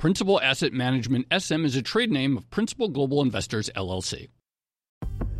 Principal Asset Management SM is a trade name of Principal Global Investors LLC.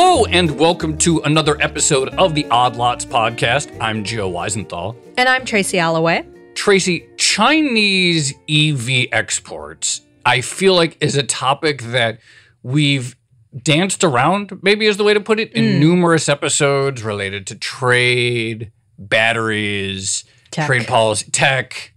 Hello, and welcome to another episode of the Odd Lots podcast. I'm Joe Weisenthal. And I'm Tracy Alloway. Tracy, Chinese EV exports, I feel like is a topic that we've danced around, maybe is the way to put it, in Mm. numerous episodes related to trade, batteries, Tech. trade policy, tech,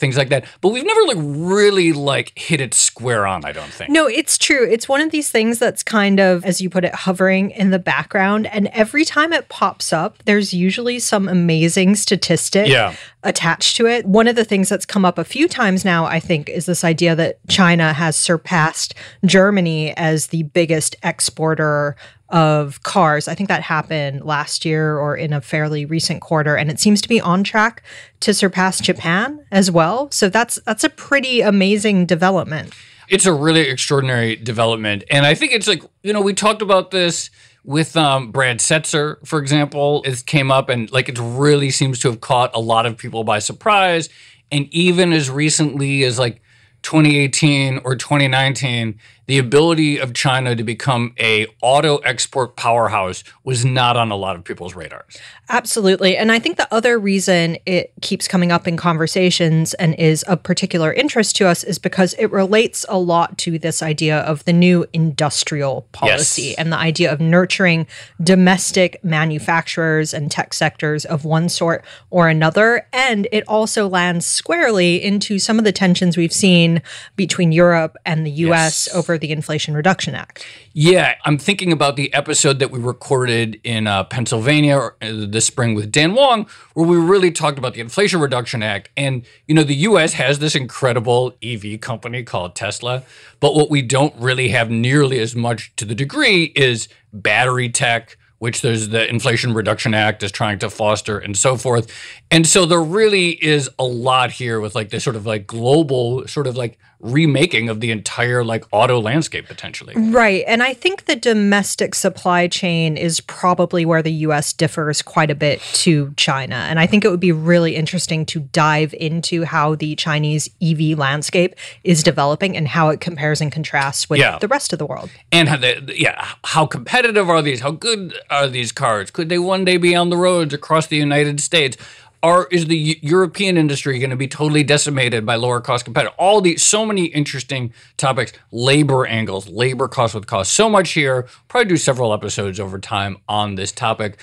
things like that. But we've never like really like hit it square on, I don't think. No, it's true. It's one of these things that's kind of, as you put it, hovering in the background. And every time it pops up, there's usually some amazing statistic Yeah. attached to it. One of the things that's come up a few times now, I think, is this idea that China has surpassed Germany as the biggest exporter of cars. I think that happened last year or in a fairly recent quarter and it seems to be on track to surpass Japan as well. So that's that's a pretty amazing development. it's a really extraordinary development and i think it's like you know we talked about this with um, brad setser for example it came up and like it really seems to have caught a lot of people by surprise and even as recently as like 2018 or 2019 the ability of china to become a auto export powerhouse was not on a lot of people's radars Absolutely. And I think the other reason it keeps coming up in conversations and is of particular interest to us is because it relates a lot to this idea of the new industrial policy Yes. and the idea of nurturing domestic manufacturers and tech sectors of one sort or another. And it also lands squarely into some of the tensions we've seen between Europe and the US Yes. over the Inflation Reduction Act. Yeah, I'm thinking about the episode that we recorded in uh, Pennsylvania uh, this spring with Dan Wang, where we really talked about the Inflation Reduction Act. And, you know, the US has this incredible EV company called Tesla, but what we don't really have nearly as much to the degree is battery tech. Which there's the Inflation Reduction Act is trying to foster and so forth. And so there really is a lot here with like this sort of like global sort of like remaking of the entire like auto landscape potentially. Right. And I think the domestic supply chain is probably where the US differs quite a bit to China. And I think it would be really interesting to dive into how the Chinese EV landscape is developing and how it compares and contrasts with Yeah. the rest of the world. and how they, yeah, how competitive are these? How good are these cars? Could they one day be on the roads across the United States? Or is the European industry going to be totally decimated by lower cost competitors? All these, so many interesting topics, labor angles, labor cost with cost. So much here. Probably do several episodes over time on this topic.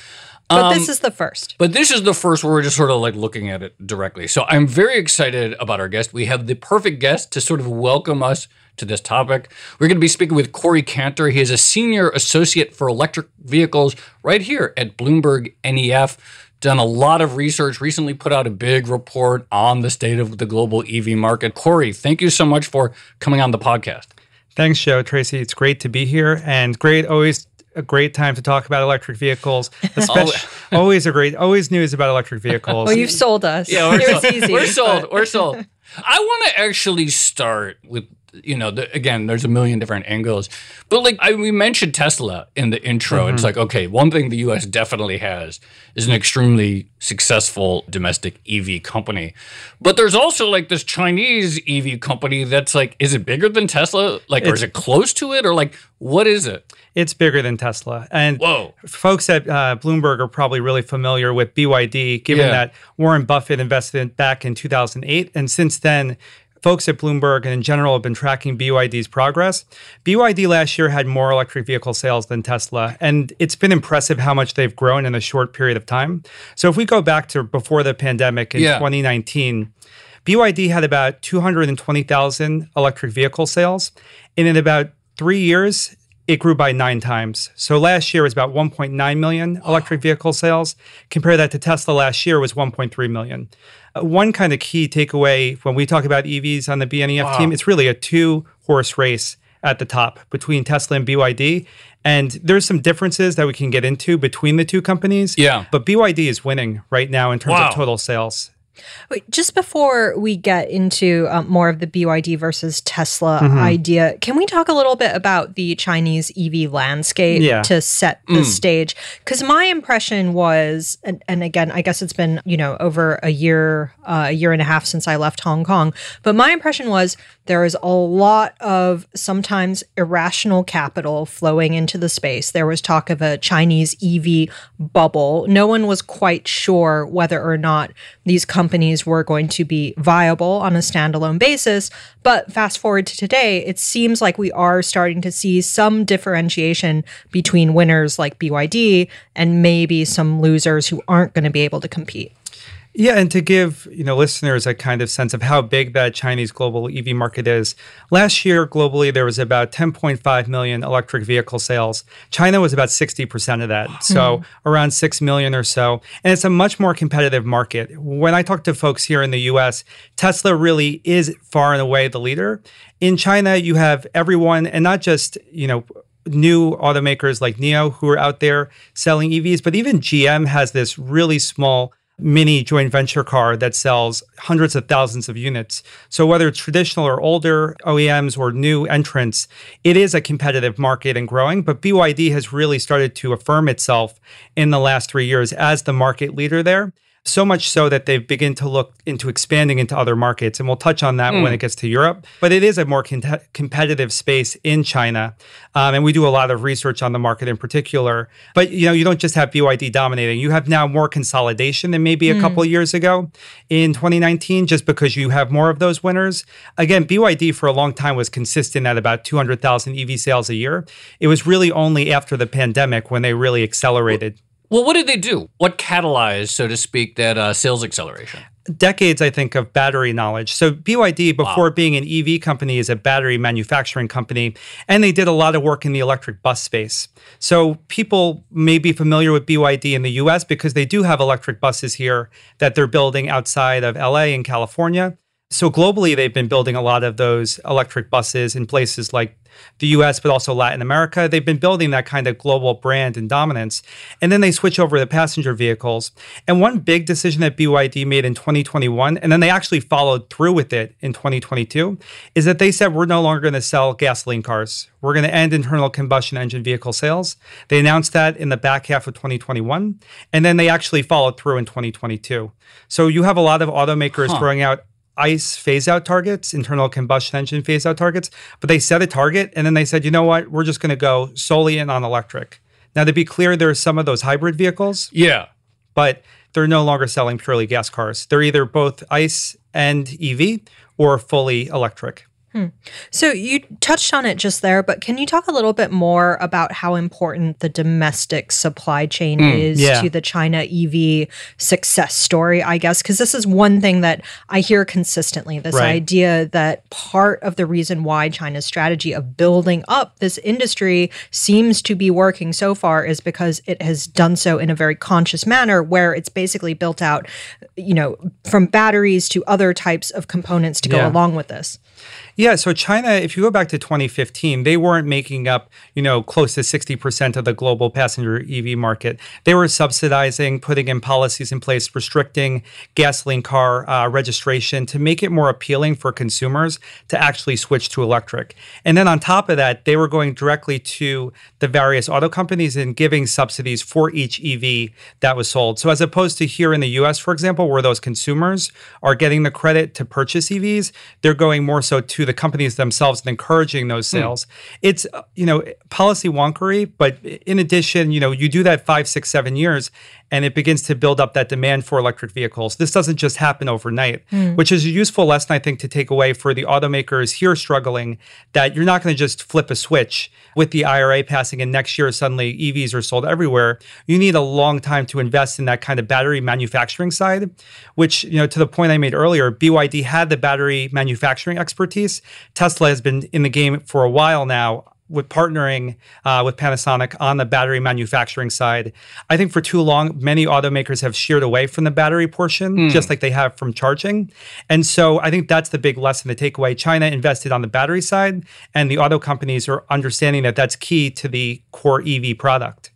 But Um, this is the first. But this is the first where we're just sort of like looking at it directly. So I'm very excited about our guest. We have the perfect guest to sort of welcome us to this topic. We're going to be speaking with Corey Cantor. He is a senior associate for electric vehicles right here at Bloomberg NEF. Done a lot of research, recently put out a big report on the state of the global EV market. Corey, thank you so much for coming on the podcast. Thanks, Joe. Tracy, it's great to be here and great, always a great time to talk about electric vehicles. Especially, always a great, always news about electric vehicles. Well, you've sold us. Yeah, we're sold. easy. We're sold. but- We're sold. I want to actually start with you know, the, again, there's a million different angles. But like I, we mentioned Tesla in the intro, mm-hmm. it's like okay, one thing the U.S. definitely has is an extremely successful domestic EV company, but there's also like this Chinese EV company that's like, is it bigger than Tesla? Like, it's, or is it close to it, or like, what is it? It's bigger than Tesla. And Whoa. folks at uh, Bloomberg are probably really familiar with BYD, given yeah. that Warren Buffett invested back in 2008, and since then folks at Bloomberg and in general have been tracking BYD's progress. BYD last year had more electric vehicle sales than Tesla, and it's been impressive how much they've grown in a short period of time. So if we go back to before the pandemic in yeah. 2019, BYD had about 220,000 electric vehicle sales, and in about three years, it grew by nine times. So last year was about 1.9 million electric vehicle sales. Compare that to Tesla last year was 1.3 million. One kind of key takeaway when we talk about EVs on the BNEF wow. team, it's really a two horse race at the top between Tesla and BYD. And there's some differences that we can get into between the two companies. Yeah. But BYD is winning right now in terms wow. of total sales. Wait, just before we get into um, more of the BYD versus Tesla mm-hmm. idea, can we talk a little bit about the Chinese EV landscape yeah. to set the mm. stage? Because my impression was, and, and, again, I guess it's been you know over a year, uh, a year and a half since I left Hong Kong, but my impression was there is a lot of sometimes irrational capital flowing into the space. There was talk of a Chinese EV bubble. No one was quite sure whether or not these companies were going to be viable on a standalone basis. But fast forward to today, it seems like we are starting to see some differentiation between winners like BYD and maybe some losers who aren't going to be able to compete. Yeah, and to give you know listeners a kind of sense of how big that Chinese global EV market is, last year globally there was about 10.5 million electric vehicle sales. China was about 60% of that, so mm-hmm. around 6 million or so, and it's a much more competitive market. When I talk to folks here in the U.S., Tesla really is far and away the leader. In China, you have everyone, and not just you know new automakers like NIO who are out there selling EVs, but even GM has this really small mini joint venture car that sells hundreds of thousands of units. So whether it's traditional or older OEMs or new entrants, it is a competitive market and growing, but BYD has really started to affirm itself in the last 3 years as the market leader there so much so that they've begun to look into expanding into other markets. And we'll touch on that mm. when it gets to Europe. But it is a more con- competitive space in China. Um, and we do a lot of research on the market in particular. But, you know, you don't just have BYD dominating. You have now more consolidation than maybe a mm. couple years ago in 2019, just because you have more of those winners. Again, BYD for a long time was consistent at about 200,000 EV sales a year. It was really only after the pandemic when they really accelerated. Well, what did they do? What catalyzed, so to speak, that uh, sales acceleration? Decades, I think, of battery knowledge. So BYD, before wow. being an EV company, is a battery manufacturing company, and they did a lot of work in the electric bus space. So people may be familiar with BYD in the U.S. because they do have electric buses here that they're building outside of LA in California. So globally, they've been building a lot of those electric buses in places like the US, but also Latin America. They've been building that kind of global brand and dominance. And then they switch over to passenger vehicles. And one big decision that BYD made in 2021, and then they actually followed through with it in 2022, is that they said, we're no longer going to sell gasoline cars. We're going to end internal combustion engine vehicle sales. They announced that in the back half of 2021. And then they actually followed through in 2022. So you have a lot of automakers huh. throwing out ICE phase out targets, internal combustion engine phase out targets, but they set a target and then they said, you know what, we're just going to go solely in on electric. Now, to be clear, there are some of those hybrid vehicles. Yeah. But they're no longer selling purely gas cars. They're either both ICE and EV or fully electric. Hmm. So you touched on it just there, but can you talk a little bit more about how important the domestic supply chain mm, is yeah. to the China EV success story, I guess? Because this is one thing that I hear consistently this right. idea that part of the reason why China's strategy of building up this industry seems to be working so far is because it has done so in a very conscious manner where it's basically built out, you know, from batteries to other types of components to go yeah. along with this. Yeah, so China, if you go back to 2015, they weren't making up, you know, close to 60% of the global passenger EV market. They were subsidizing, putting in policies in place, restricting gasoline car uh, registration to make it more appealing for consumers to actually switch to electric. And then on top of that, they were going directly to the various auto companies and giving subsidies for each EV that was sold. So as opposed to here in the US, for example, where those consumers are getting the credit to purchase EVs, they're going more so to the companies themselves and encouraging those hmm. sales. Mm. It's you know policy wonkery, but in addition, you know you do that five, six, seven years, and it begins to build up that demand for electric vehicles. This doesn't just happen overnight, mm. which is a useful lesson I think to take away for the automakers here struggling. That you're not going to just flip a switch with the IRA passing, and next year suddenly EVs are sold everywhere. You need a long time to invest in that kind of battery manufacturing side, which you know to the point I made earlier, BYD had the battery manufacturing expertise. Tesla has been in the game for a while now with partnering uh, with Panasonic on the battery manufacturing side. I think for too long, many automakers have sheared away from the battery portion, mm. just like they have from charging. And so I think that's the big lesson, the takeaway. China invested on the battery side, and the auto companies are understanding that that's key to the core EV product.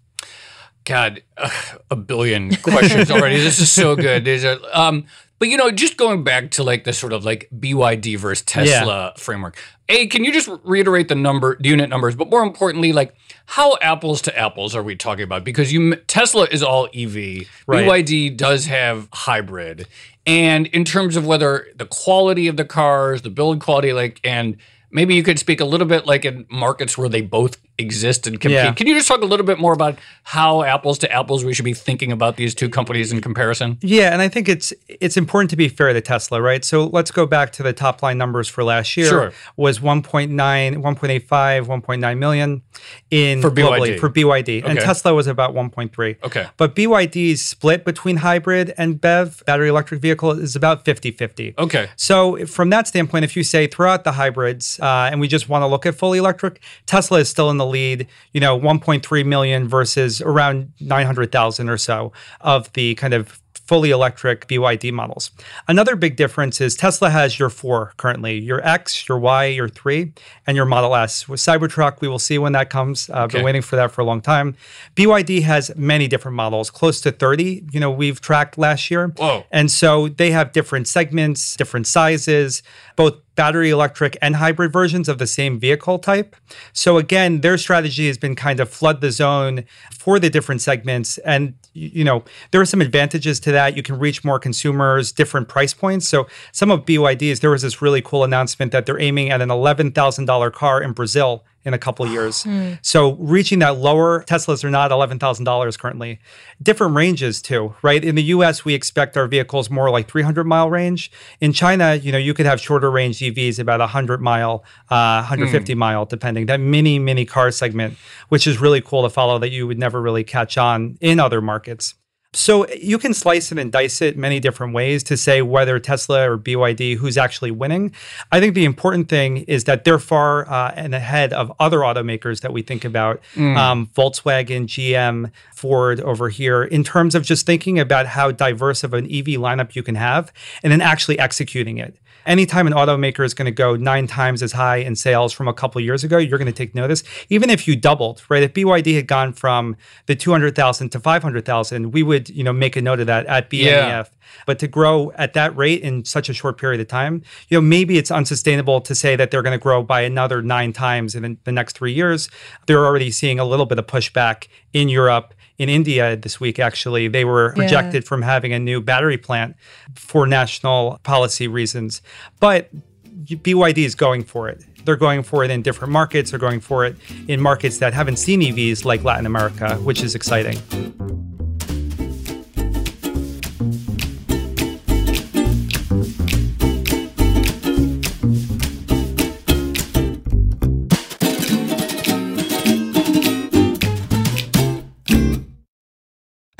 God, uh, a billion questions already. this is so good. A, um, but you know, just going back to like the sort of like BYD versus Tesla yeah. framework. A, can you just reiterate the number, the unit numbers, but more importantly, like how apples to apples are we talking about? Because you Tesla is all EV, right. BYD does have hybrid, and in terms of whether the quality of the cars, the build quality, like and maybe you could speak a little bit like in markets where they both exist and compete. Yeah. Can you just talk a little bit more about how apples to apples we should be thinking about these two companies in comparison? Yeah, and I think it's it's important to be fair to Tesla, right? So let's go back to the top line numbers for last year. Sure. Was 1.9, 1.85, 1.9 million in for globally BYD. for BYD. Okay. And Tesla was about 1.3. Okay. But BYD's split between hybrid and BEV, battery electric vehicle, is about 50-50. Okay. So from that standpoint, if you say throughout the hybrids uh, and we just want to look at fully electric, Tesla is still in the lead, you know, 1.3 million versus around 900,000 or so of the kind of fully electric BYD models. Another big difference is Tesla has your four currently your X, your Y, your three, and your Model S. With Cybertruck, we will see when that comes. I've uh, okay. been waiting for that for a long time. BYD has many different models, close to 30, you know, we've tracked last year. Whoa. And so they have different segments, different sizes, both battery electric and hybrid versions of the same vehicle type. So again, their strategy has been kind of flood the zone for the different segments and you know, there are some advantages to that. You can reach more consumers, different price points. So some of BYD's, there was this really cool announcement that they're aiming at an $11,000 car in Brazil in a couple years. Mm. So reaching that lower, Teslas are not $11,000 currently. Different ranges too, right? In the US, we expect our vehicles more like 300 mile range. In China, you know, you could have shorter range EVs about 100 mile, uh, 150 mm. mile, depending. That mini, mini car segment, which is really cool to follow that you would never really catch on in other markets. So you can slice it and dice it many different ways to say whether Tesla or BYD who's actually winning. I think the important thing is that they're far uh, and ahead of other automakers that we think about, mm. um, Volkswagen, GM, Ford over here, in terms of just thinking about how diverse of an EV lineup you can have and then actually executing it anytime an automaker is going to go nine times as high in sales from a couple years ago, you're going to take notice. Even if you doubled, right? If BYD had gone from the 200,000 to 500,000, we would, you know, make a note of that at BNEF. Yeah. But to grow at that rate in such a short period of time, you know, maybe it's unsustainable to say that they're going to grow by another nine times in the next three years. They're already seeing a little bit of pushback in Europe in India this week, actually. They were yeah. rejected from having a new battery plant for national policy reasons. But BYD is going for it. They're going for it in different markets. They're going for it in markets that haven't seen EVs like Latin America, which is exciting.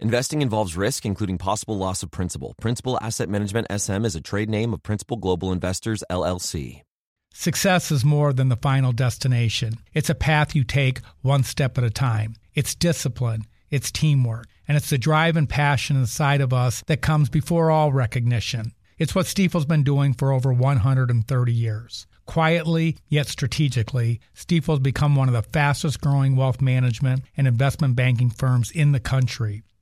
Investing involves risk, including possible loss of principal. Principal Asset Management SM is a trade name of Principal Global Investors, LLC. Success is more than the final destination. It's a path you take one step at a time. It's discipline, it's teamwork, and it's the drive and passion inside of us that comes before all recognition. It's what Stifel's been doing for over 130 years. Quietly, yet strategically, Stifel's become one of the fastest growing wealth management and investment banking firms in the country.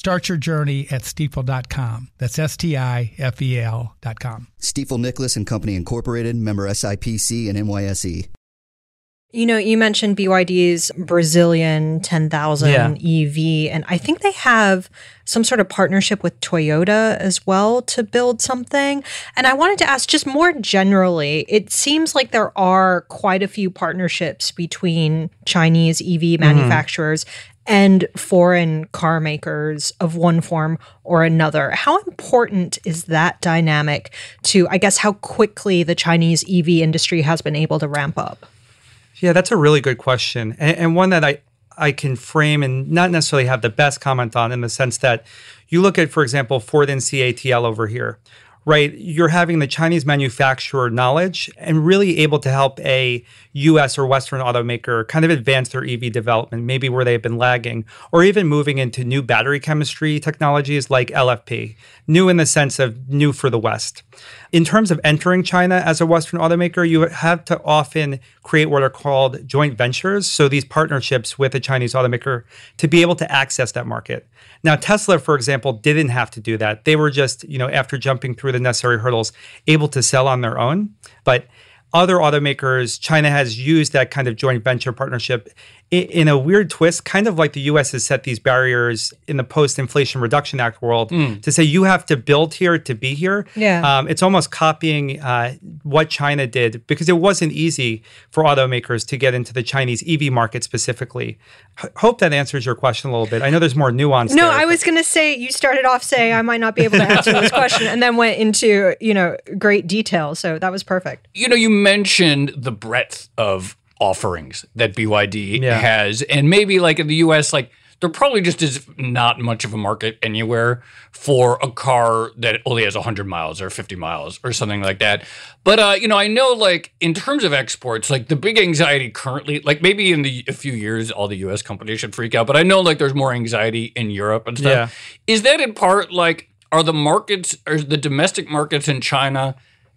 Start your journey at stifel.com. That's S T I F E L.com. Stifel Nicolaus and Company Incorporated, member SIPC and NYSE. You know, you mentioned BYD's Brazilian 10,000 Yeah. EV, and I think they have some sort of partnership with Toyota as well to build something. And I wanted to ask just more generally, it seems like there are quite a few partnerships between Chinese EV mm-hmm. manufacturers and foreign car makers of one form or another. How important is that dynamic to, I guess, how quickly the Chinese EV industry has been able to ramp up? Yeah, that's a really good question, and, and one that I I can frame and not necessarily have the best comment on in the sense that you look at, for example, Ford and CATL over here, right? You're having the Chinese manufacturer knowledge and really able to help a U.S. or Western automaker kind of advance their EV development, maybe where they've been lagging, or even moving into new battery chemistry technologies like LFP, new in the sense of new for the West. In terms of entering China as a Western automaker, you have to often create what are called joint ventures. So these partnerships with a Chinese automaker to be able to access that market. Now, Tesla, for example, didn't have to do that. They were just, you know, after jumping through the necessary hurdles, able to sell on their own. But other automakers, China has used that kind of joint venture partnership in a weird twist, kind of like the US has set these barriers in the post Inflation Reduction Act world to say you have to build here to be here. Yeah. Um, it's almost copying uh, what China did because it wasn't easy for automakers to get into the Chinese EV market specifically. H- hope that answers your question a little bit. I know there's more nuance. No, there, I but- was going to say you started off saying I might not be able to answer this question, and then went into you know great detail. So that was perfect. you know, you mentioned the breadth of offerings that BYD Yeah. has, and maybe like in the US, like there probably just is not much of a market anywhere for a car that only has 100 miles or 50 miles or something like that. But uh, you know, I know like in terms of exports, like the big anxiety currently, like maybe in the a few years, all the U.S. companies should freak out. But I know like there's more anxiety in Europe and stuff. Yeah. Is that in part like are the markets, are the domestic markets in China?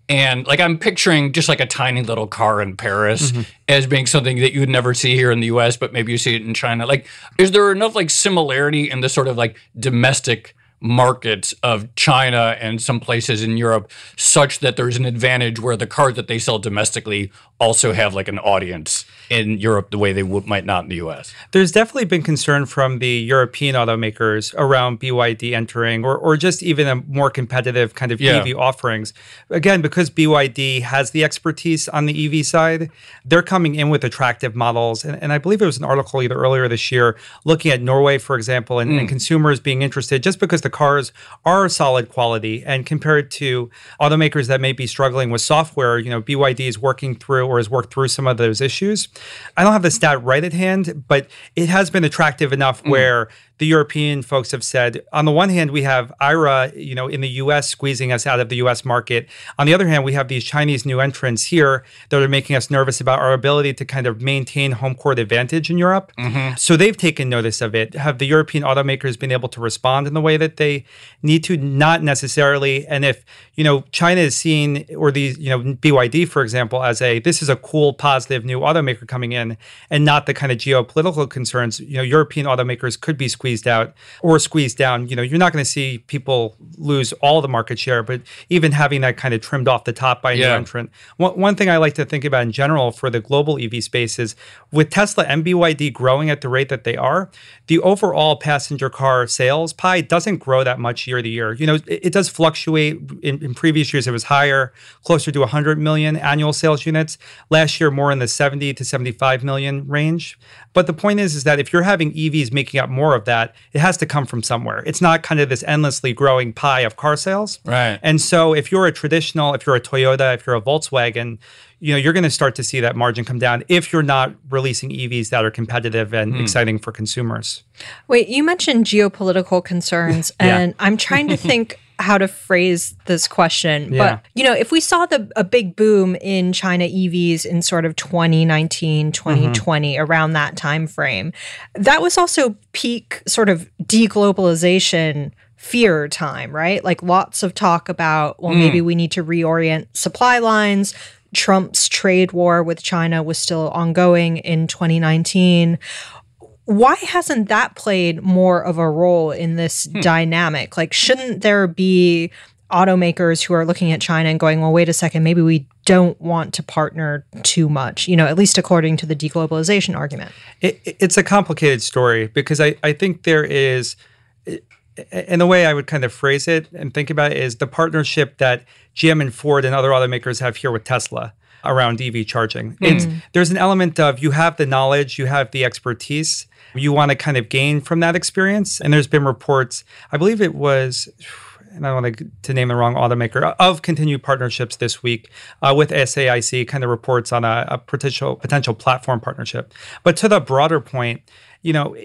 And like I'm picturing just like a tiny little car in Paris mm-hmm. as being something that you would never see here in the US, but maybe you see it in China. Like, is there enough like similarity in the sort of like domestic markets of China and some places in Europe such that there's an advantage where the cars that they sell domestically also have like an audience in Europe the way they would, might not in the US? There's definitely been concern from the European automakers around BYD entering or, or just even a more competitive kind of Yeah. EV offerings. Again, because BYD has the expertise on the EV side, they're coming in with attractive models. And, and I believe there was an article either earlier this year looking at Norway, for example, and, and hmm. consumers being interested just because the cars are solid quality and compared to automakers that may be struggling with software, you know, BYD is working through or has worked through some of those issues. I don't have the stat right at hand, but it has been attractive enough mm. where the European folks have said, on the one hand, we have IRA, you know, in the U.S. squeezing us out of the U.S. market. On the other hand, we have these Chinese new entrants here that are making us nervous about our ability to kind of maintain home court advantage in Europe. Mm-hmm. So they've taken notice of it. Have the European automakers been able to respond in the way that they need to? Not necessarily. And if you know China is seen, or these, you know, BYD, for example, as a this is a cool, positive new automaker coming in, and not the kind of geopolitical concerns. You know, European automakers could be squeezed squeezed out or squeezed down, you know, you're not going to see people lose all the market share, but even having that kind of trimmed off the top by a new entrant. One, one thing I like to think about in general for the global EV space is with Tesla and BYD growing at the rate that they are, the overall passenger car sales pie doesn't grow that much year to year. You know, it, it does fluctuate. In, in previous years, it was higher, closer to 100 million annual sales units. Last year, more in the 70 to 75 million range. But the point is, is that if you're having EVs making up more of that, it has to come from somewhere. It's not kind of this endlessly growing pie of car sales. Right. And so if you're a traditional, if you're a Toyota, if you're a Volkswagen, you know, you're going to start to see that margin come down if you're not releasing EVs that are competitive and hmm. exciting for consumers. Wait, you mentioned geopolitical concerns, Yeah. and I'm trying to think how to phrase this question. Yeah. But, you know, if we saw the a big boom in China EVs in sort of 2019, 2020, mm-hmm. around that time frame, that was also peak sort of deglobalization fear time, right? Like lots of talk about, well, maybe mm. we need to reorient supply lines. Trump's trade war with China was still ongoing in 2019 why hasn't that played more of a role in this hmm. dynamic? Like, shouldn't there be automakers who are looking at China and going, well, wait a second, maybe we don't want to partner too much, you know, at least according to the deglobalization argument? It, it- it's a complicated story because I, I think there is, and the way I would kind of phrase it and think about it is the partnership that GM and Ford and other automakers have here with Tesla around EV charging. Hmm. It's there's an element of you have the knowledge, you have the expertise, you want to kind of gain from that experience. And there's been reports, I believe it was and I don't want to, name the wrong automaker, of continued partnerships this week uh, with SAIC, kind of reports on a, a potential potential platform partnership. But to the broader point, you know,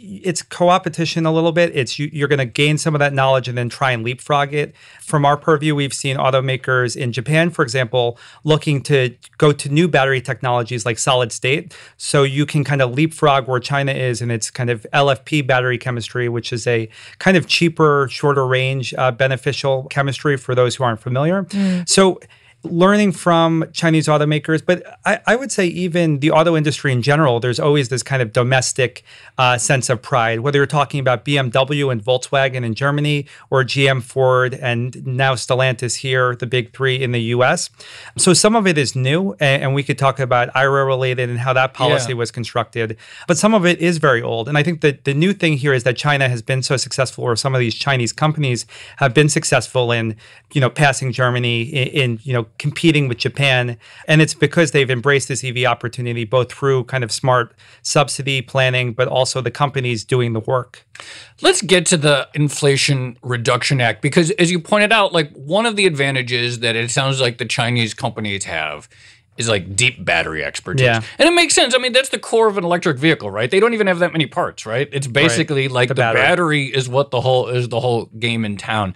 it's co-opetition a little bit. It's you, you're going to gain some of that knowledge and then try and leapfrog it. From our purview, we've seen automakers in Japan, for example, looking to go to new battery technologies like solid state. So you can kind of leapfrog where China is in its kind of LFP battery chemistry, which is a kind of cheaper, shorter range, uh, beneficial chemistry for those who aren't familiar. So learning from Chinese automakers, but I, I, would say even the auto industry in general, there's always this kind of domestic uh, sense of pride, whether you're talking about BMW and Volkswagen in Germany or GM, Ford, and now Stellantis here, the big three in the US. So some of it is new, and, and we could talk about IRA related and how that policy Yeah. was constructed, but some of it is very old. And I think that the new thing here is that China has been so successful, or some of these Chinese companies have been successful in, you know, passing Germany in, in you know, competing with Japan. And it's because they've embraced this EV opportunity, both through kind of smart subsidy planning, but also the companies doing the work. Let's get to the Inflation Reduction Act because, as you pointed out, like one of the advantages that it sounds like the Chinese companies have is like deep battery expertise. Yeah. And it makes sense. I mean, that's the core of an electric vehicle, right? They don't even have that many parts, right? It's basically like the, The battery. battery. is what the whole is the whole game in town.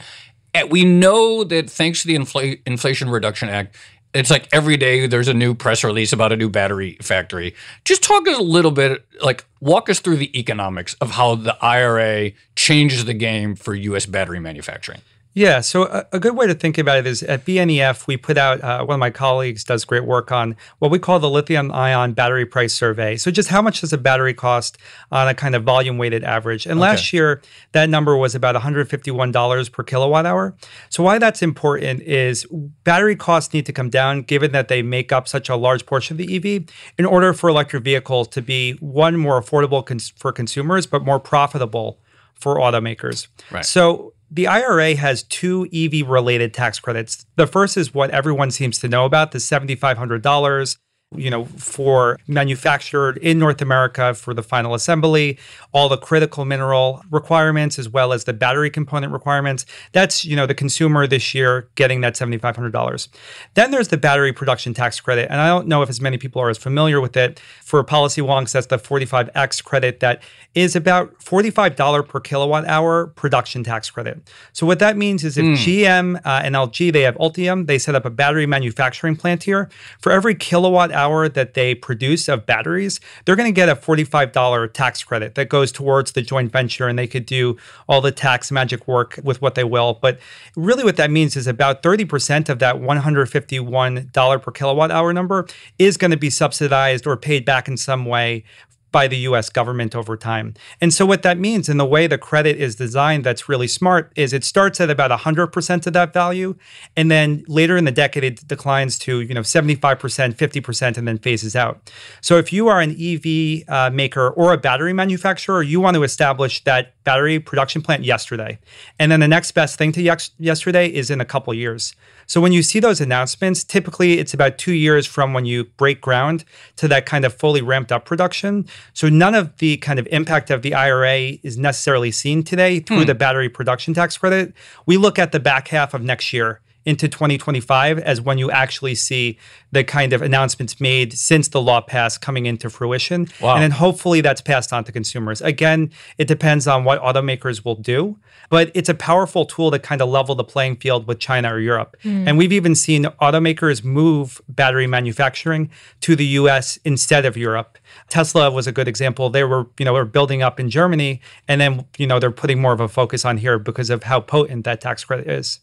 We know that thanks to the Infl- Inflation Reduction Act, it's like every day there's a new press release about a new battery factory. Just talk us a little bit, like walk us through the economics of how the IRA changes the game for U.S. battery manufacturing. Yeah, so a, a good way to think about it is at BNEF, we put out, uh, one of my colleagues does great work on what we call the lithium ion battery price survey. So, just how much does a battery cost on a kind of volume weighted average? And last year, that number was about $151 per kilowatt hour. So, why that's important is battery costs need to come down given that they make up such a large portion of the EV in order for electric vehicles to be one, more affordable cons- for consumers, but more profitable for automakers. Right. So the IRA has two EV related tax credits. The first is what everyone seems to know about, the $7500 you know, for manufactured in North America for the final assembly, all the critical mineral requirements as well as the battery component requirements. That's, you know, the consumer this year getting that $7,500. Then there's the battery production tax credit. And I don't know if as many people are as familiar with it. For policy wonks, that's the 45X credit that is about $45 per kilowatt hour production tax credit. So what that means is if GM uh, and LG, they have Ultium, they set up a battery manufacturing plant here. For every kilowatt hour that they produce of batteries, they're going to get a $45 tax credit that goes towards the joint venture and they could do all the tax magic work with what they will. But really what that means is about 30% of that $151 per kilowatt hour number is going to be subsidized or paid back in some way by the US government over time. And so what that means in the way the credit is designed that's really smart is it starts at about 100% of that value and then later in the decade it declines to, you know, 75%, 50% and then phases out. So if you are an EV uh, maker or a battery manufacturer, you want to establish that battery production plant yesterday. And then the next best thing to yesterday is in a couple years. So when you see those announcements, typically it's about 2 years from when you break ground to that kind of fully ramped up production. So none of the kind of impact of the IRA is necessarily seen today through hmm. the battery production tax credit. We look at the back half of next year into 2025 as when you actually see the kind of announcements made since the law passed coming into fruition. Wow. And then hopefully that's passed on to consumers. Again, it depends on what automakers will do, but it's a powerful tool to kind of level the playing field with China or Europe. Mm. And we've even seen automakers move battery manufacturing to the US instead of Europe. Tesla was a good example. They were, you know, were building up in Germany and then, you know, they're putting more of a focus on here because of how potent that tax credit is.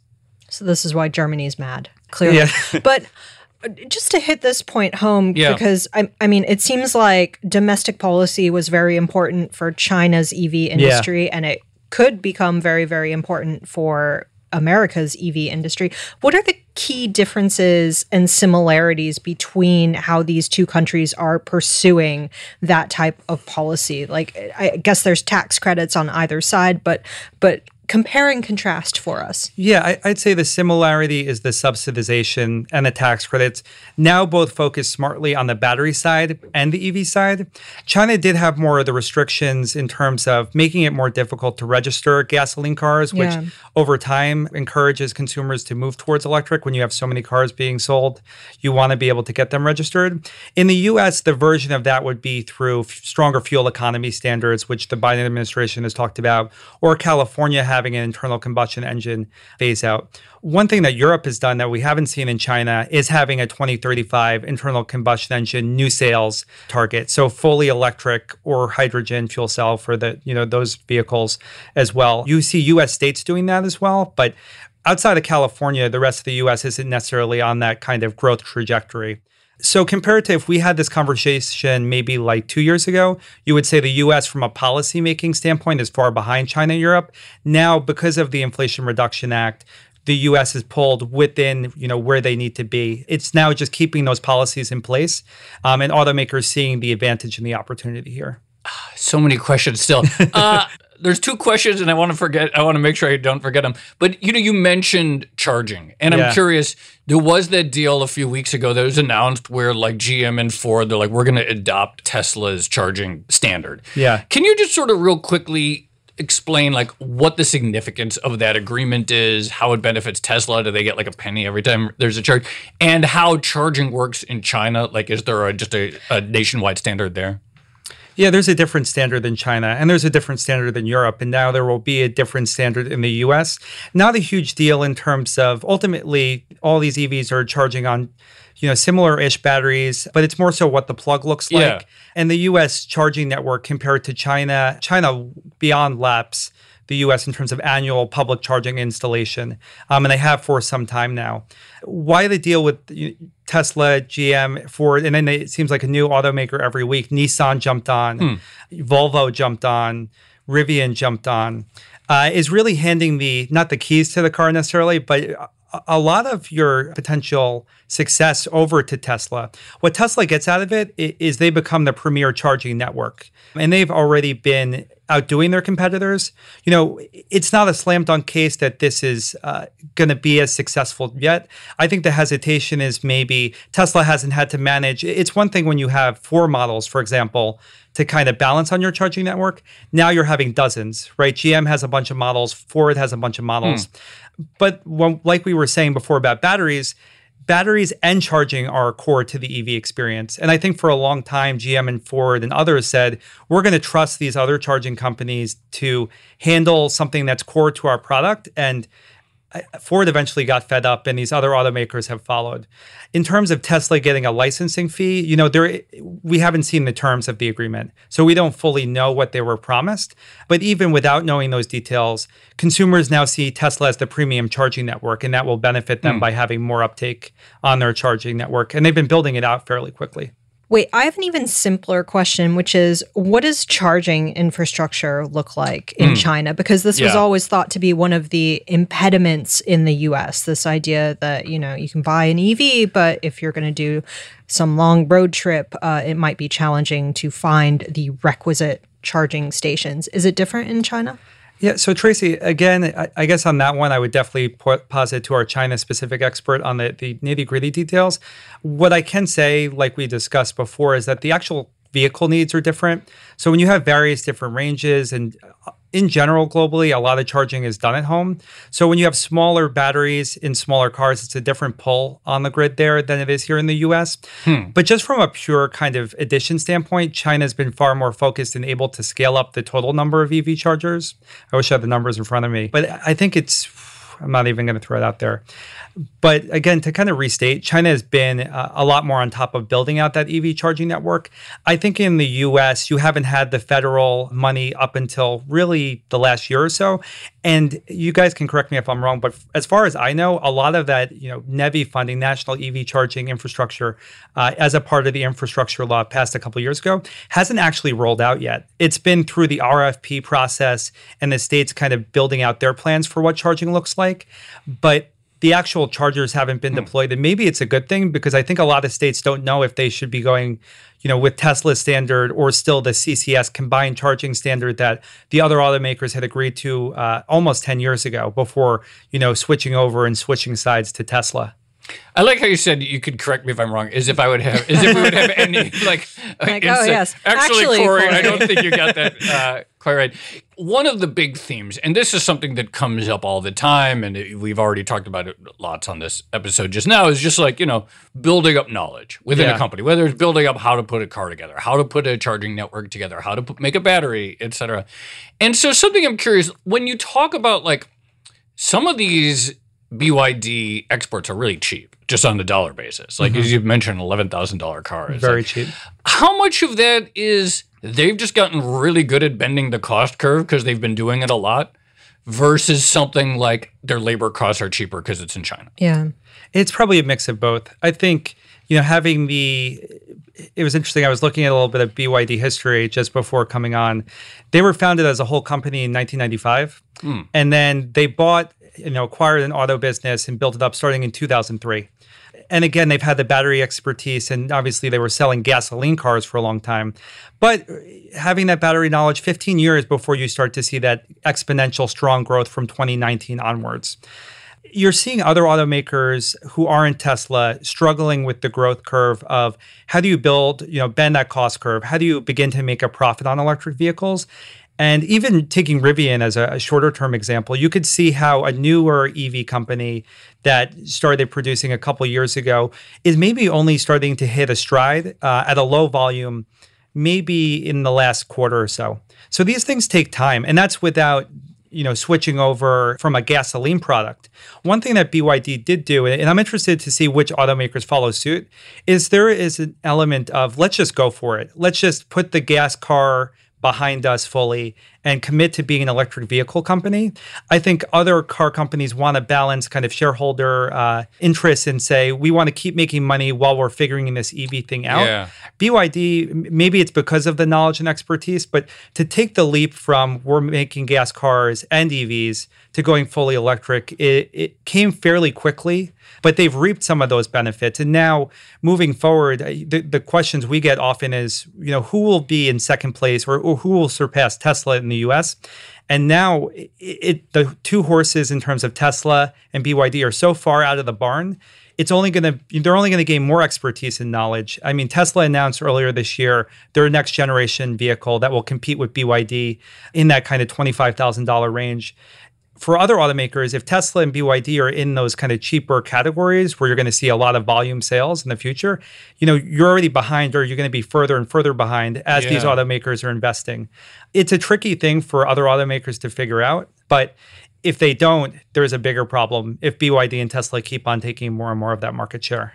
So this is why Germany's mad, clearly. Yeah. but uh, just to hit this point home, yeah. because I, I mean, it seems like domestic policy was very important for China's EV industry, yeah. and it could become very, very important for America's EV industry. What are the key differences and similarities between how these two countries are pursuing that type of policy? Like, I guess there's tax credits on either side, but but compare and contrast for us? Yeah, I, would say the similarity is the subsidization and the tax credits. Now both focus smartly on the battery side and the EV side. China did have more of the restrictions in terms of making it more difficult to register gasoline cars, which yeah. over time encourages consumers to move towards electric when you have so many cars being sold. You want to be able to get them registered. In the US, the version of that would be through f- stronger fuel economy standards, which the Biden administration has talked about, or California has having an internal combustion engine phase out. One thing that Europe has done that we haven't seen in China is having a 2035 internal combustion engine new sales target. So fully electric or hydrogen fuel cell for the, you know, those vehicles as well. You see US states doing that as well, but outside of California, the rest of the US isn't necessarily on that kind of growth trajectory. So, compared to if we had this conversation maybe like two years ago, you would say the US, from a policymaking standpoint, is far behind China and Europe. Now, because of the Inflation Reduction Act, the US is pulled within, you know, where they need to be. It's now just keeping those policies in place um, and automakers seeing the advantage and the opportunity here. So many questions still. Uh, there's two questions, and I want to forget. I want to make sure I don't forget them. But you know, you mentioned charging, and I'm curious. There was that deal a few weeks ago that was announced where like GM and Ford, they're like, we're going to adopt Tesla's charging standard. Yeah. Can you just sort of real quickly explain like what the significance of that agreement is, how it benefits Tesla? Do they get like a penny every time there's a charge, and how charging works in China? Like, is there a, just a, a nationwide standard there? Yeah, there's a different standard than China, and there's a different standard than Europe, and now there will be a different standard in the US. Not a huge deal in terms of ultimately all these EVs are charging on you know similar-ish batteries but it's more so what the plug looks like yeah. and the us charging network compared to china china beyond laps the US in terms of annual public charging installation, um, and they have for some time now. Why the deal with Tesla, GM, Ford, and then it seems like a new automaker every week? Nissan jumped on, hmm. Volvo jumped on, Rivian jumped on. Uh, is really handing the not the keys to the car necessarily, but a lot of your potential success over to Tesla. What Tesla gets out of it is they become the premier charging network. And they've already been outdoing their competitors. You know, it's not a slam dunk case that this is uh, going to be as successful yet. I think the hesitation is maybe Tesla hasn't had to manage. It's one thing when you have four models, for example, to kind of balance on your charging network. Now you're having dozens, right? GM has a bunch of models, Ford has a bunch of models. Hmm. But when, like we were saying before about batteries, batteries and charging are core to the EV experience. And I think for a long time, GM and Ford and others said, we're going to trust these other charging companies to handle something that's core to our product. And Ford eventually got fed up, and these other automakers have followed. In terms of Tesla getting a licensing fee, you know, there we haven't seen the terms of the agreement, so we don't fully know what they were promised. But even without knowing those details, consumers now see Tesla as the premium charging network, and that will benefit them mm. by having more uptake on their charging network. And they've been building it out fairly quickly. Wait, I have an even simpler question, which is what does charging infrastructure look like in China? Because this was always thought to be one of the impediments in the US. This idea that, you know, you can buy an EV, but if you're going to do some long road trip, uh, it might be challenging to find the requisite charging stations. Is it different in China? Yeah. So Tracy, again, I, I guess on that one, I would definitely posit to our China-specific expert on the, the nitty-gritty details. What I can say, like we discussed before, is that the actual vehicle needs are different. So when you have various different ranges and uh, in general, globally, a lot of charging is done at home. So when you have smaller batteries in smaller cars, it's a different pull on the grid there than it is here in the US. Hmm. But just from a pure kind of addition standpoint, China's been far more focused and able to scale up the total number of EV chargers. I wish I had the numbers in front of me, but I think it's, I'm not even going to throw it out there. But again, to kind of restate, China has been uh, a lot more on top of building out that EV charging network. I think in the US, you haven't had the federal money up until really the last year or so. And you guys can correct me if I'm wrong, but as far as I know, a lot of that, you know, NEVI funding, National EV Charging Infrastructure, uh, as a part of the infrastructure law passed a couple years ago, hasn't actually rolled out yet. It's been through the RFP process and the states kind of building out their plans for what charging looks like. But the actual chargers haven't been deployed and maybe it's a good thing because i think a lot of states don't know if they should be going you know with tesla's standard or still the ccs combined charging standard that the other automakers had agreed to uh, almost 10 years ago before you know switching over and switching sides to tesla I like how you said you could correct me if I'm wrong. As if I would have, as if we would have any like. Like, oh, yes. Actually, Actually, Corey, Corey. I don't think you got that uh, quite right. One of the big themes, and this is something that comes up all the time, and it- we've already talked about it lots on this episode just now, is just like you know building up knowledge within a company, whether it's building up how to put a car together, how to put a charging network together, how to put, make a battery, etc. And so, something I'm curious when you talk about like some of these BYD exports are really cheap, just on the dollar basis. Like as you mentioned, eleven thousand dollar cars. Mm-hmm. very Like, cheap How much of that is they've just gotten really good at bending the cost curve because they've been doing it a lot, versus something like their labor costs are cheaper because it's in China. Yeah. It's probably a mix of both. I think, you know, having the it was interesting. I was looking at a little bit of BYD history just before coming on. They were founded as a whole company in 1995, and then they bought, you know, acquired an auto business and built it up starting in 2003. And again, they've had the battery expertise, and obviously they were selling gasoline cars for a long time. But uh, having that battery knowledge 15 years before you start to see that exponential strong growth from 2019 onwards you're seeing other automakers who aren't Tesla struggling with the growth curve of how do you build, you know, bend that cost curve? How do you begin to make a profit on electric vehicles? And even taking Rivian as a, a shorter term example, you could see how a newer EV company that started producing a couple years ago is maybe only starting to hit a stride uh, at a low volume, maybe in the last quarter or so. So these things take time, and that's without you know switching over from a gasoline product. One thing that BYD did do, and I'm interested to see which automakers follow suit, is there is an element of let's just go for it. Let's just put the gas car behind us fully and commit to being an electric vehicle company. I think other car companies want to balance kind of shareholder uh, interests and say we want to keep making money while we're figuring this EV thing out. Yeah. BYD, maybe it's because of the knowledge and expertise, but to take the leap from we're making gas cars and EVs to going fully electric, it, it came fairly quickly, but they've reaped some of those benefits. And now moving forward, the, the questions we get often is, you know, who will be in second place or, or who will surpass Tesla in the US? And now it, it the two horses in terms of Tesla and BYD are so far out of the barn it's only going to they're only going to gain more expertise and knowledge. I mean, Tesla announced earlier this year their next generation vehicle that will compete with BYD in that kind of $25,000 range. For other automakers, if Tesla and BYD are in those kind of cheaper categories where you're going to see a lot of volume sales in the future, you know, you're already behind or you're going to be further and further behind as these automakers are investing. It's a tricky thing for other automakers to figure out, but if they don't, there's a bigger problem if BYD and Tesla keep on taking more and more of that market share.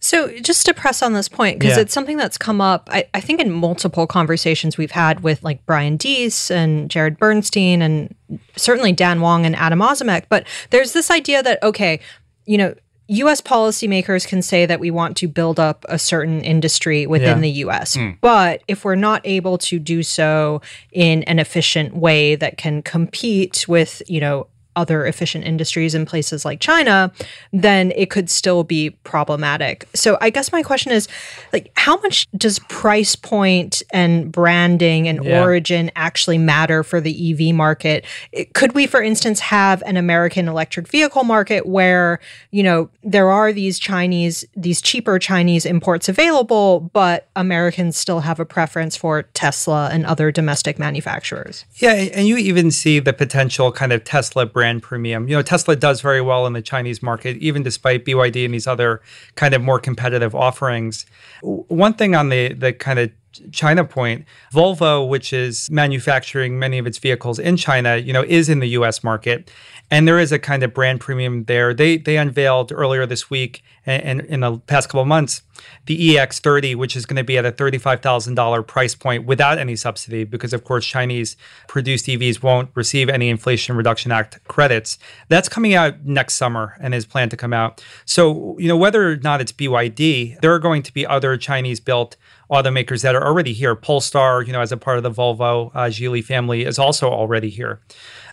So, just to press on this point, because Yeah. it's something that's come up, I, I think, in multiple conversations we've had with like Brian Deese and Jared Bernstein, and certainly Dan Wang and Adam Ozimek. But there's this idea that, okay, you know, US policymakers can say that we want to build up a certain industry within Yeah. the US. Hmm. But if we're not able to do so in an efficient way that can compete with, you know, other efficient industries in places like China, then it could still be problematic. So I guess my question is like how much does price point and branding and Yeah. origin actually matter for the EV market? It- could we for instance have an American electric vehicle market where, you know, there are these Chinese these cheaper Chinese imports available, but Americans still have a preference for Tesla and other domestic manufacturers? Yeah, and you even see the potential kind of Tesla brand premium. You know, Tesla does very well in the Chinese market, even despite BYD and these other kind of more competitive offerings. One thing on the the kind of China point, Volvo, which is manufacturing many of its vehicles in China, you know, is in the U.S. market, and there is a kind of brand premium there. They they unveiled earlier this week and, in the past couple of months the EX30, which is going to be at a $35,000 price point without any subsidy, because of course Chinese produced EVs won't receive any Inflation Reduction Act credits. That's coming out next summer and is planned to come out. So, you know, whether or not it's BYD, there are going to be other Chinese built automakers that are already here. Polestar, you know, as a part of the Volvo uh, Geely family, is also already here.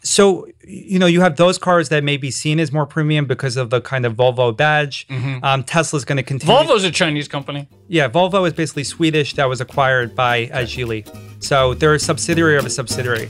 So, you know, you have those cars that may be seen as more premium because of the kind of Volvo badge. Um, Tesla's going to continue. Volvo's a Chinese company. Yeah, Volvo is basically Swedish that was acquired by uh, Geely. So they're a subsidiary of a subsidiary.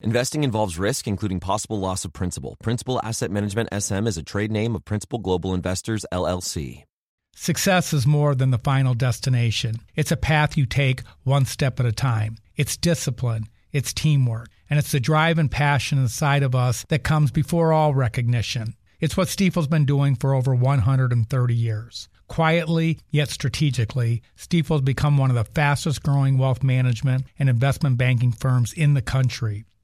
Investing involves risk, including possible loss of principal. Principal Asset Management SM is a trade name of Principal Global Investors, LLC. Success is more than the final destination. It's a path you take one step at a time. It's discipline, it's teamwork, and it's the drive and passion inside of us that comes before all recognition. It's what Stifel's been doing for over 130 years. Quietly, yet strategically, Stifel's become one of the fastest growing wealth management and investment banking firms in the country.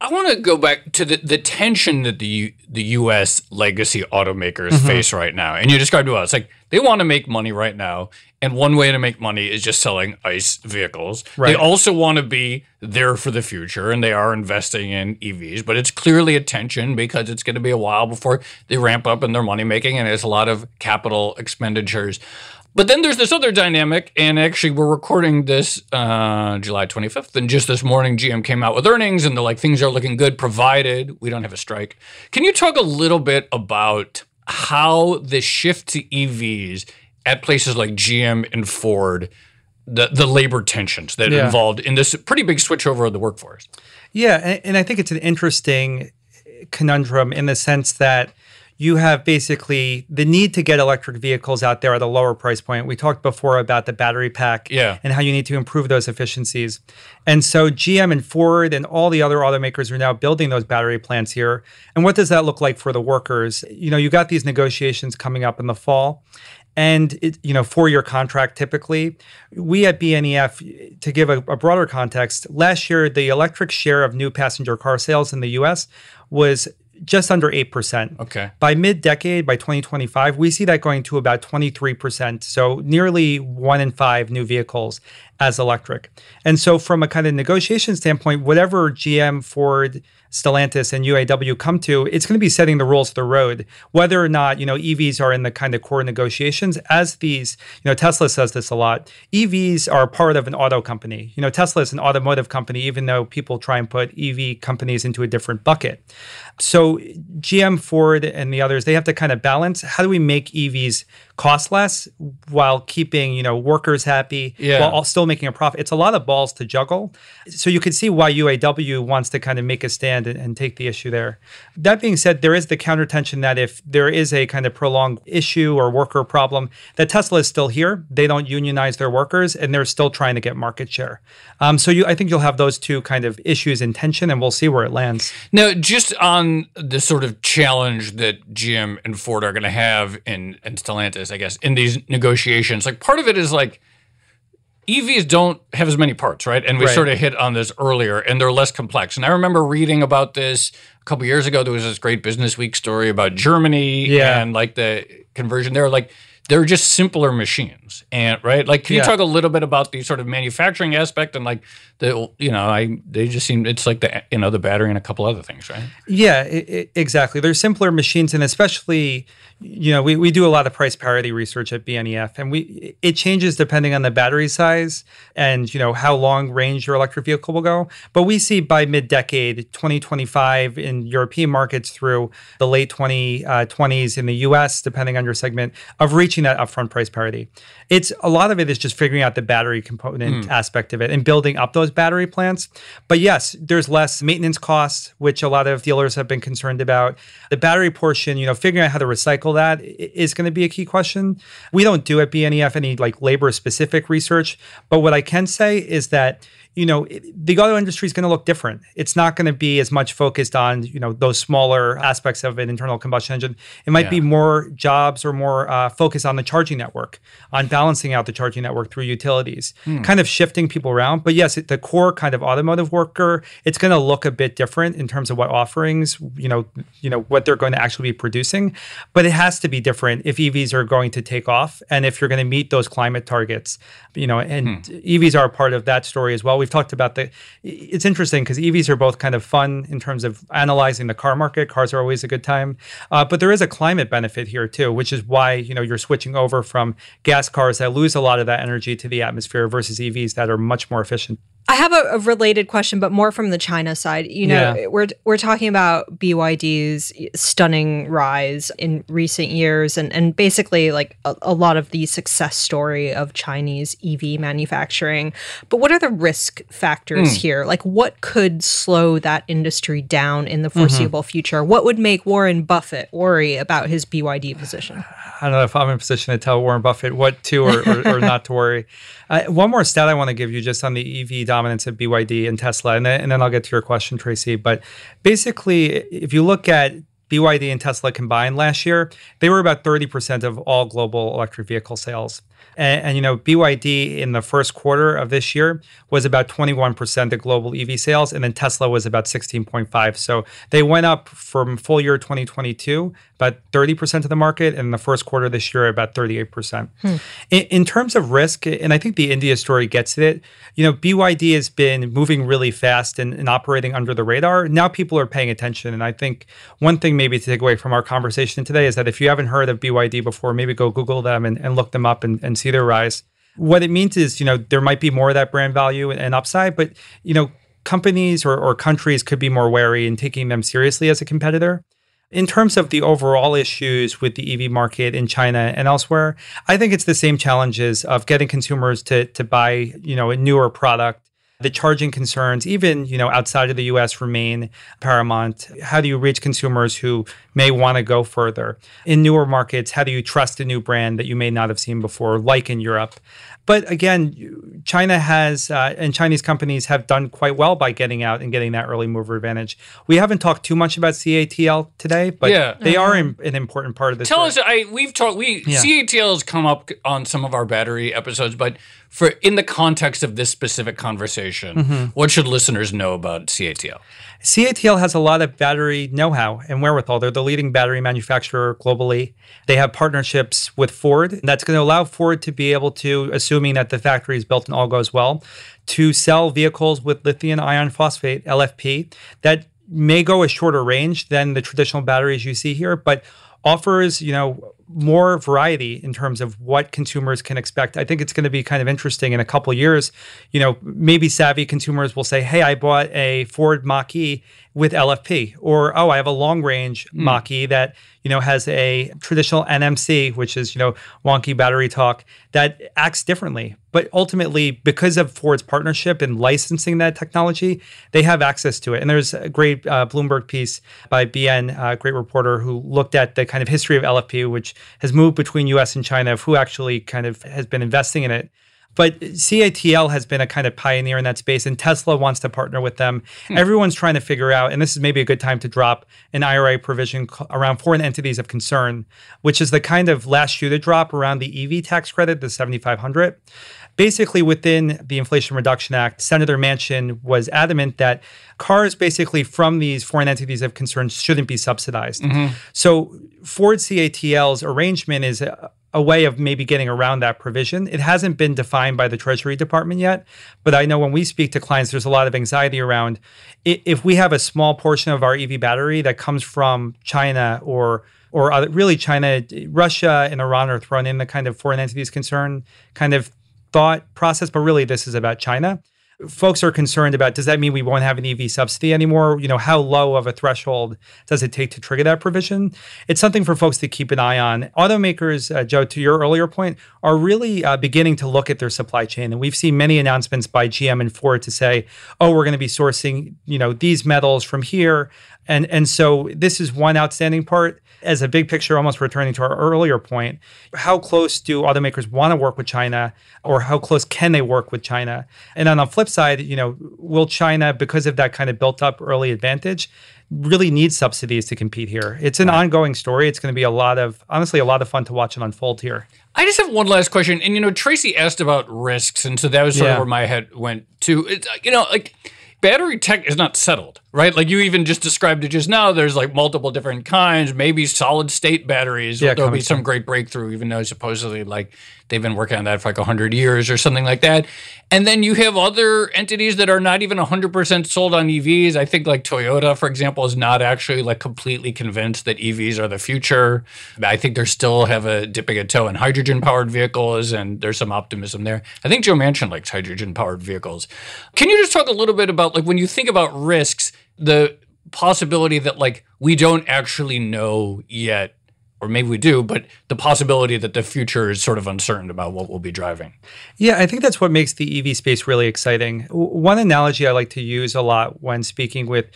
I want to go back to the, the tension that the U, the U.S. legacy automakers mm-hmm. face right now, and you described to us like they want to make money right now, and one way to make money is just selling ICE vehicles. Right. They also want to be there for the future, and they are investing in EVs, but it's clearly a tension because it's going to be a while before they ramp up in their money making, and it's a lot of capital expenditures. But then there's this other dynamic, and actually, we're recording this uh, July 25th, and just this morning, GM came out with earnings, and they're like, things are looking good, provided we don't have a strike. Can you talk a little bit about how the shift to EVs at places like GM and Ford, the, the labor tensions that Yeah. involved in this pretty big switchover of the workforce? Yeah, and, and I think it's an interesting conundrum in the sense that you have basically the need to get electric vehicles out there at a lower price point. We talked before about the battery pack Yeah. and how you need to improve those efficiencies. And so GM and Ford and all the other automakers are now building those battery plants here. And what does that look like for the workers? You know, you got these negotiations coming up in the fall and it, you know four-year contract typically we at bnef to give a, a broader context last year the electric share of new passenger car sales in the us was just under 8% Okay. by mid-decade by 2025 we see that going to about 23% so nearly one in five new vehicles as electric. And so from a kind of negotiation standpoint whatever gm ford Stellantis and UAW come to, it's going to be setting the rules of the road. Whether or not, you know, EVs are in the kind of core negotiations, as these, you know, Tesla says this a lot. EVs are part of an auto company. You know, Tesla is an automotive company, even though people try and put EV companies into a different bucket. So GM, Ford, and the others, they have to kind of balance how do we make EVs cost less while keeping you know workers happy Yeah. while still making a profit. It's a lot of balls to juggle. So you can see why UAW wants to kind of make a stand and, and take the issue there. That being said, there is the counter tension that if there is a kind of prolonged issue or worker problem, that Tesla is still here. They don't unionize their workers, and they're still trying to get market share. Um, so you, I think you'll have those two kind of issues in tension, and we'll see where it lands. Now, just on the sort of challenge that GM and Ford are going to have in and Stellantis, I guess, in these negotiations, like part of it is like EVs don't have as many parts, right? And we Right. sort of hit on this earlier, and they're less complex. And I remember reading about this a couple years ago. There was this great Business Week story about Germany Yeah. and like the conversion there. Like they're just simpler machines, and right? Like, can you talk a little bit about the sort of manufacturing aspect and like the you know, I they just seem it's like the you know the battery and a couple other things, right? Yeah, i i exactly. They're simpler machines, and especially, you know, we, we do a lot of price parity research at BNEF, and we it changes depending on the battery size and you know how long range your electric vehicle will go. But we see by mid decade, 2025 in European markets through the late 2020s uh, in the U.S., depending on your segment, of reaching that upfront price parity. It's a lot of it is just figuring out the battery component hmm. aspect of it and building up those battery plants. But yes, there's less maintenance costs, which a lot of dealers have been concerned about. The battery portion, you know, figuring out how to recycle that is going to be a key question. We don't do at BNEF any like labor specific research, but what I can say is that you know the auto industry is going to look different. It's not going to be as much focused on you know those smaller aspects of an internal combustion engine. It might be more jobs or more uh, focus on the charging network on balancing out the charging network through utilities kind of shifting people around. But yes the core kind of automotive worker it's going to look a bit different in terms of what offerings you know you know what they're going to actually be producing. But it has to be different if evs are going to take off and if you're going to meet those climate targets you know and evs are a part of that story as well we've talked about the it's interesting because evs are both kind of fun in terms of analyzing the car market. Cars are always a good time. Uh, but there is a climate benefit here too which is why you know you're switching over from gas cars that lose a lot of that energy to the atmosphere versus evs that are much more efficient I have a, a related question, but more from the China side. You know, Yeah. we're we're talking about BYD's stunning rise in recent years, and and basically like a, a lot of the success story of Chinese EV manufacturing. But what are the risk factors hmm. here? Like, what could slow that industry down in the mm-hmm. foreseeable future? What would make Warren Buffett worry about his BYD position? I don't know if I'm in a position to tell Warren Buffett what to or, or, or not to worry. Uh, one more stat I want to give you just on the EV dominance of BYD and Tesla, and then, and then I'll get to your question, Tracy. But basically, if you look at BYD and Tesla combined last year, they were about 30% of all global electric vehicle sales. And, and, you know, BYD in the first quarter of this year was about 21% of global EV sales, and then Tesla was about 16.5. So they went up from full year 2022 about 30% of the market, and in the first quarter this year about 38%. Hmm. In, in terms of risk, and I think the India story gets it, you know, BYD has been moving really fast and, and operating under the radar. Now people are paying attention, and I think one thing maybe to take away from our conversation today is that if you haven't heard of BYD before, maybe go Google them and, and look them up and, and see their rise. What it means is, you know, there might be more of that brand value and upside, but, you know, companies or, or countries could be more wary in taking them seriously as a competitor. In terms of the overall issues with the EV market in China and elsewhere, I think it's the same challenges of getting consumers to to buy, you know, a newer product. The charging concerns, even you know, outside of the U.S., remain paramount. How do you reach consumers who may want to go further in newer markets? How do you trust a new brand that you may not have seen before, like in Europe? But again, China has uh, and Chinese companies have done quite well by getting out and getting that early mover advantage. We haven't talked too much about CATL today, but Yeah. they are in, an important part of this. Tell us, I we've talked. We Yeah. CATL has come up on some of our battery episodes, but for in the context of this specific conversation, Mm-hmm. what should listeners know about CATL? CATL has a lot of battery know-how and wherewithal. They're the leading battery manufacturer globally. They have partnerships with Ford. And that's going to allow Ford to be able to, assuming that the factory is built and all goes well, to sell vehicles with lithium iron phosphate (LFP) that may go a shorter range than the traditional batteries you see here, but offers, you know, more variety in terms of what consumers can expect. I think it's going to be kind of interesting in a couple years. You know, maybe savvy consumers will say, "Hey, I bought a Ford Mach-E with LFP," or "Oh, I have a long range mm. Mach-E that you know has a traditional NMC, which is you know wonky battery talk that acts differently." But ultimately, because of Ford's partnership and licensing that technology, they have access to it. And there's a great uh, Bloomberg piece by BN, a great reporter, who looked at the kind of history of LFP, which has moved between US and China of who actually kind of has been investing in it. But CATL has been a kind of pioneer in that space, and Tesla wants to partner with them. Hmm. Everyone's trying to figure out, and this is maybe a good time to drop an IRA provision around foreign entities of concern, which is the kind of last shoe to drop around the EV tax credit, the 7500 basically within the Inflation Reduction Act, Senator Manchin was adamant that cars basically from these foreign entities of concern shouldn't be subsidized. Mm-hmm. So Ford CATL's arrangement is a, a way of maybe getting around that provision. It hasn't been defined by the Treasury Department yet, but I know when we speak to clients, there's a lot of anxiety around if we have a small portion of our EV battery that comes from China or or really China, Russia, and Iran are thrown in the kind of foreign entities concern kind of thought process, but really this is about China. Folks are concerned about does that mean we won't have an EV subsidy anymore? You know, how low of a threshold does it take to trigger that provision? It's something for folks to keep an eye on. Automakers, uh, Joe, to your earlier point, are really uh, beginning to look at their supply chain, and we've seen many announcements by GM and Ford to say, "Oh, we're going to be sourcing, you know, these metals from here." And and so this is one outstanding part. As a big picture, almost returning to our earlier point, how close do automakers want to work with China, or how close can they work with China? And on the flip side, you know, will China, because of that kind of built up early advantage, really need subsidies to compete here? It's an right. ongoing story. It's going to be a lot of honestly a lot of fun to watch it unfold here. I just have one last question, and you know, Tracy asked about risks, and so that was sort yeah. of where my head went to. It's, uh, you know, like battery tech is not settled, right? Like you even just described it just now. There's like multiple different kinds, maybe solid state batteries. Yeah, there'll be some great breakthrough, even though supposedly like they've been working on that for like 100 years or something like that. And then you have other entities that are not even 100% sold on EVs. I think like Toyota, for example, is not actually like completely convinced that EVs are the future. I think they still have a dipping a toe in hydrogen powered vehicles, and there's some optimism there. I think Joe Manchin likes hydrogen powered vehicles. Can you just talk a little bit about like when you think about risks, the possibility that like we don't actually know yet or maybe we do, but the possibility that the future is sort of uncertain about what we'll be driving. Yeah, I think that's what makes the EV space really exciting. One analogy I like to use a lot when speaking with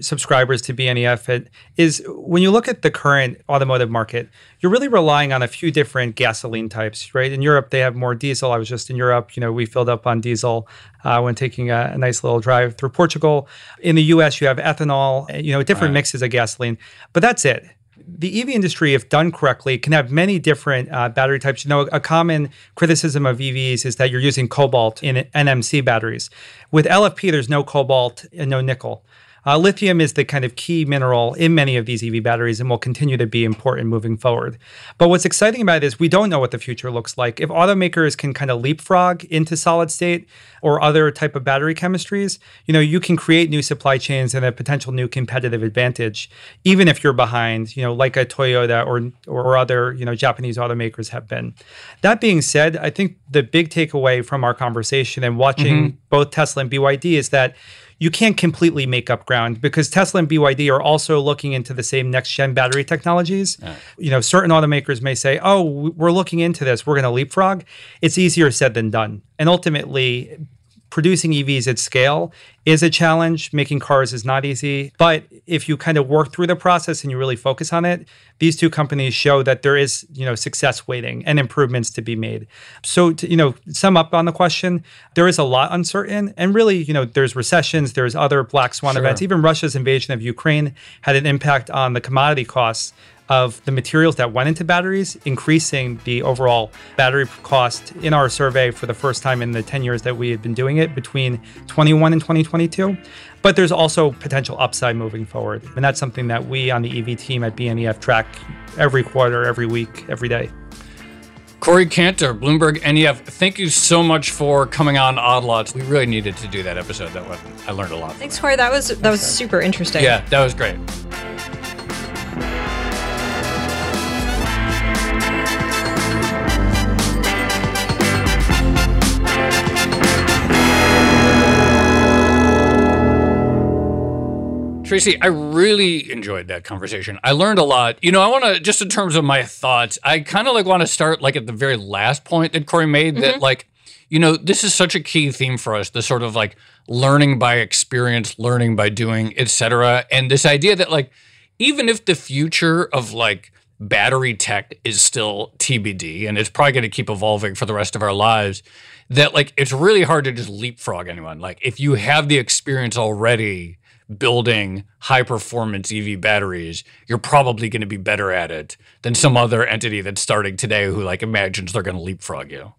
subscribers to BNEF is when you look at the current automotive market, you're really relying on a few different gasoline types, right? In Europe, they have more diesel. I was just in Europe. You know, we filled up on diesel uh, when taking a, a, nice little drive through Portugal. In the U.S., you have ethanol. You know, different right. mixes of gasoline, but that's it the EV industry, if done correctly, can have many different uh, battery types. You know, a common criticism of EVs is that you're using cobalt in NMC batteries. With LFP, there's no cobalt and no nickel. Uh, lithium is the kind of key mineral in many of these EV batteries and will continue to be important moving forward. But what's exciting about it is we don't know what the future looks like. If automakers can kind of leapfrog into solid state or other type of battery chemistries, you know, you can create new supply chains and a potential new competitive advantage, even if you're behind, you know, like a Toyota or or other, you know, Japanese automakers have been. That being said, I think the big takeaway from our conversation and watching mm-hmm. both Tesla and BYD is that you can't completely make up ground because Tesla and BYD are also looking into the same next gen battery technologies. Yeah. You know, certain automakers may say, "Oh, we're looking into this. We're going to leapfrog." It's easier said than done. And ultimately, producing EVs at scale is a challenge. Making cars is not easy. But if you kind of work through the process and you really focus on it, these two companies show that there is, you know, success waiting and improvements to be made. So to, you know, sum up on the question, there is a lot uncertain. And really, you know, there's recessions, there's other black swan sure. events. Even Russia's invasion of Ukraine had an impact on the commodity costs of the materials that went into batteries, increasing the overall battery cost in our survey for the first time in the 10 years that we had been doing it between 21 and 2022. But there's also potential upside moving forward. And that's something that we on the EV team at BNEF track every quarter, every week, every day. Corey Cantor, Bloomberg NEF, thank you so much for coming on Odd Lots. We really needed to do that episode. That one, I learned a lot. Thanks, Corey. That was that was super interesting. Yeah, that was great. Tracy, I really enjoyed that conversation. I learned a lot. You know, I want to just in terms of my thoughts, I kind of like want to start like at the very last point that Corey made mm-hmm. that like, you know, this is such a key theme for us, the sort of like learning by experience, learning by doing, etc. And this idea that like even if the future of like battery tech is still TBD and it's probably going to keep evolving for the rest of our lives, that like it's really hard to just leapfrog anyone. Like if you have the experience already, building high performance EV batteries, you're probably going to be better at it than some other entity that's starting today who like imagines they're going to leapfrog you.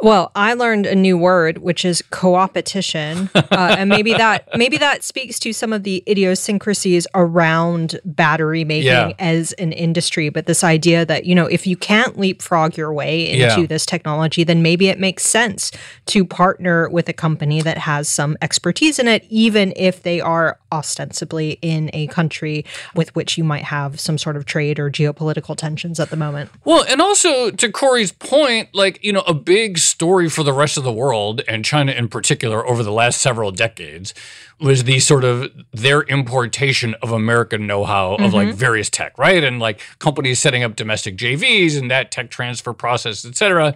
Well, I learned a new word, which is coopetition, uh, and maybe that maybe that speaks to some of the idiosyncrasies around battery making yeah. as an industry. But this idea that you know, if you can't leapfrog your way into yeah. this technology, then maybe it makes sense to partner with a company that has some expertise in it, even if they are ostensibly in a country with which you might have some sort of trade or geopolitical tensions at the moment. Well, and also to Corey's point, like you know, a big story for the rest of the world and China in particular over the last several decades was the sort of their importation of American know-how of mm-hmm. like various tech, right? And like companies setting up domestic JVs and that tech transfer process, et cetera.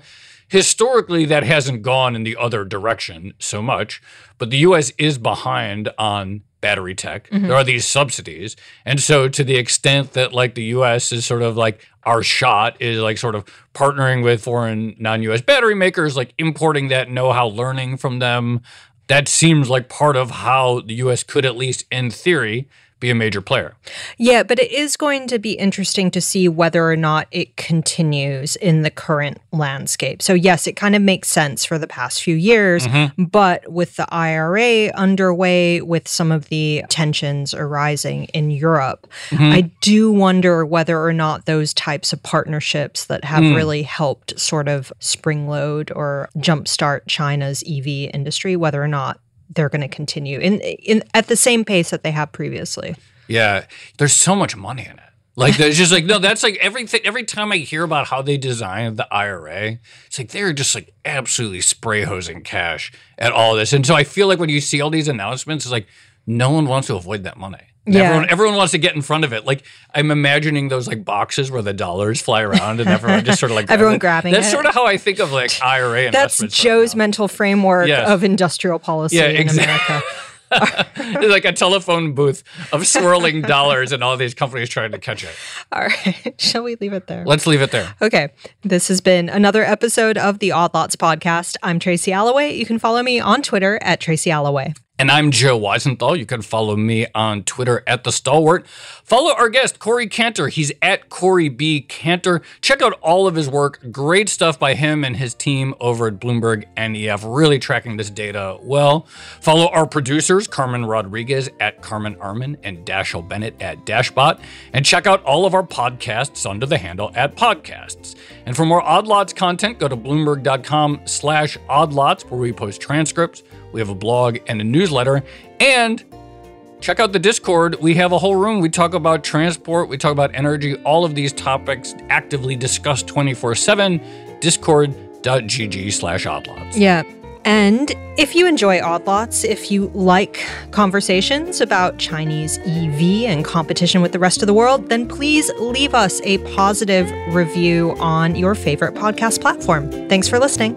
Historically, that hasn't gone in the other direction so much, but the US is behind on battery tech. Mm-hmm. There are these subsidies. And so to the extent that like the US is sort of like our shot is like sort of partnering with foreign non-US battery makers, like importing that know-how, learning from them. That seems like part of how the US could at least in theory be a major player. Yeah, but it is going to be interesting to see whether or not it continues in the current landscape. So, yes, it kind of makes sense for the past few years, mm-hmm. but with the IRA underway, with some of the tensions arising in Europe, mm-hmm. I do wonder whether or not those types of partnerships that have mm. really helped sort of spring load or jumpstart China's EV industry, whether or not they're going to continue in in at the same pace that they have previously. Yeah, there's so much money in it. Like there's just like no, that's like everything. Every time I hear about how they designed the IRA, it's like they're just like absolutely spray hosing cash at all this. And so I feel like when you see all these announcements, it's like no one wants to avoid that money. Yeah. Everyone, everyone wants to get in front of it. Like I'm imagining those like boxes where the dollars fly around and everyone just sort of like everyone grabbing. That's it. sort of how I think of like IRA. Investments. That's Joe's mental framework yes. of industrial policy yeah, in America. It's like a telephone booth of swirling dollars and all these companies trying to catch it. All right. Shall we leave it there? Let's leave it there. Okay. This has been another episode of the Odd Lots podcast. I'm Tracy Alloway. You can follow me on Twitter at Tracy Alloway. And I'm Joe Weisenthal. You can follow me on Twitter at The Stalwart. Follow our guest, Corey Cantor. He's at Corey B. Cantor. Check out all of his work. Great stuff by him and his team over at Bloomberg NEF, really tracking this data well. Follow our producers, Carmen Rodriguez at Carmen Armin and Dashiell Bennett at Dashbot. And check out all of our podcasts under the handle at Podcasts. And for more Odd Lots content, go to Bloomberg.com slash Odd Lots, where we post transcripts we have a blog and a newsletter. And check out the Discord. We have a whole room. We talk about transport, we talk about energy, all of these topics actively discussed 24 7. Discord.gg slash oddlots. Yeah. And if you enjoy Oddlots, if you like conversations about Chinese EV and competition with the rest of the world, then please leave us a positive review on your favorite podcast platform. Thanks for listening.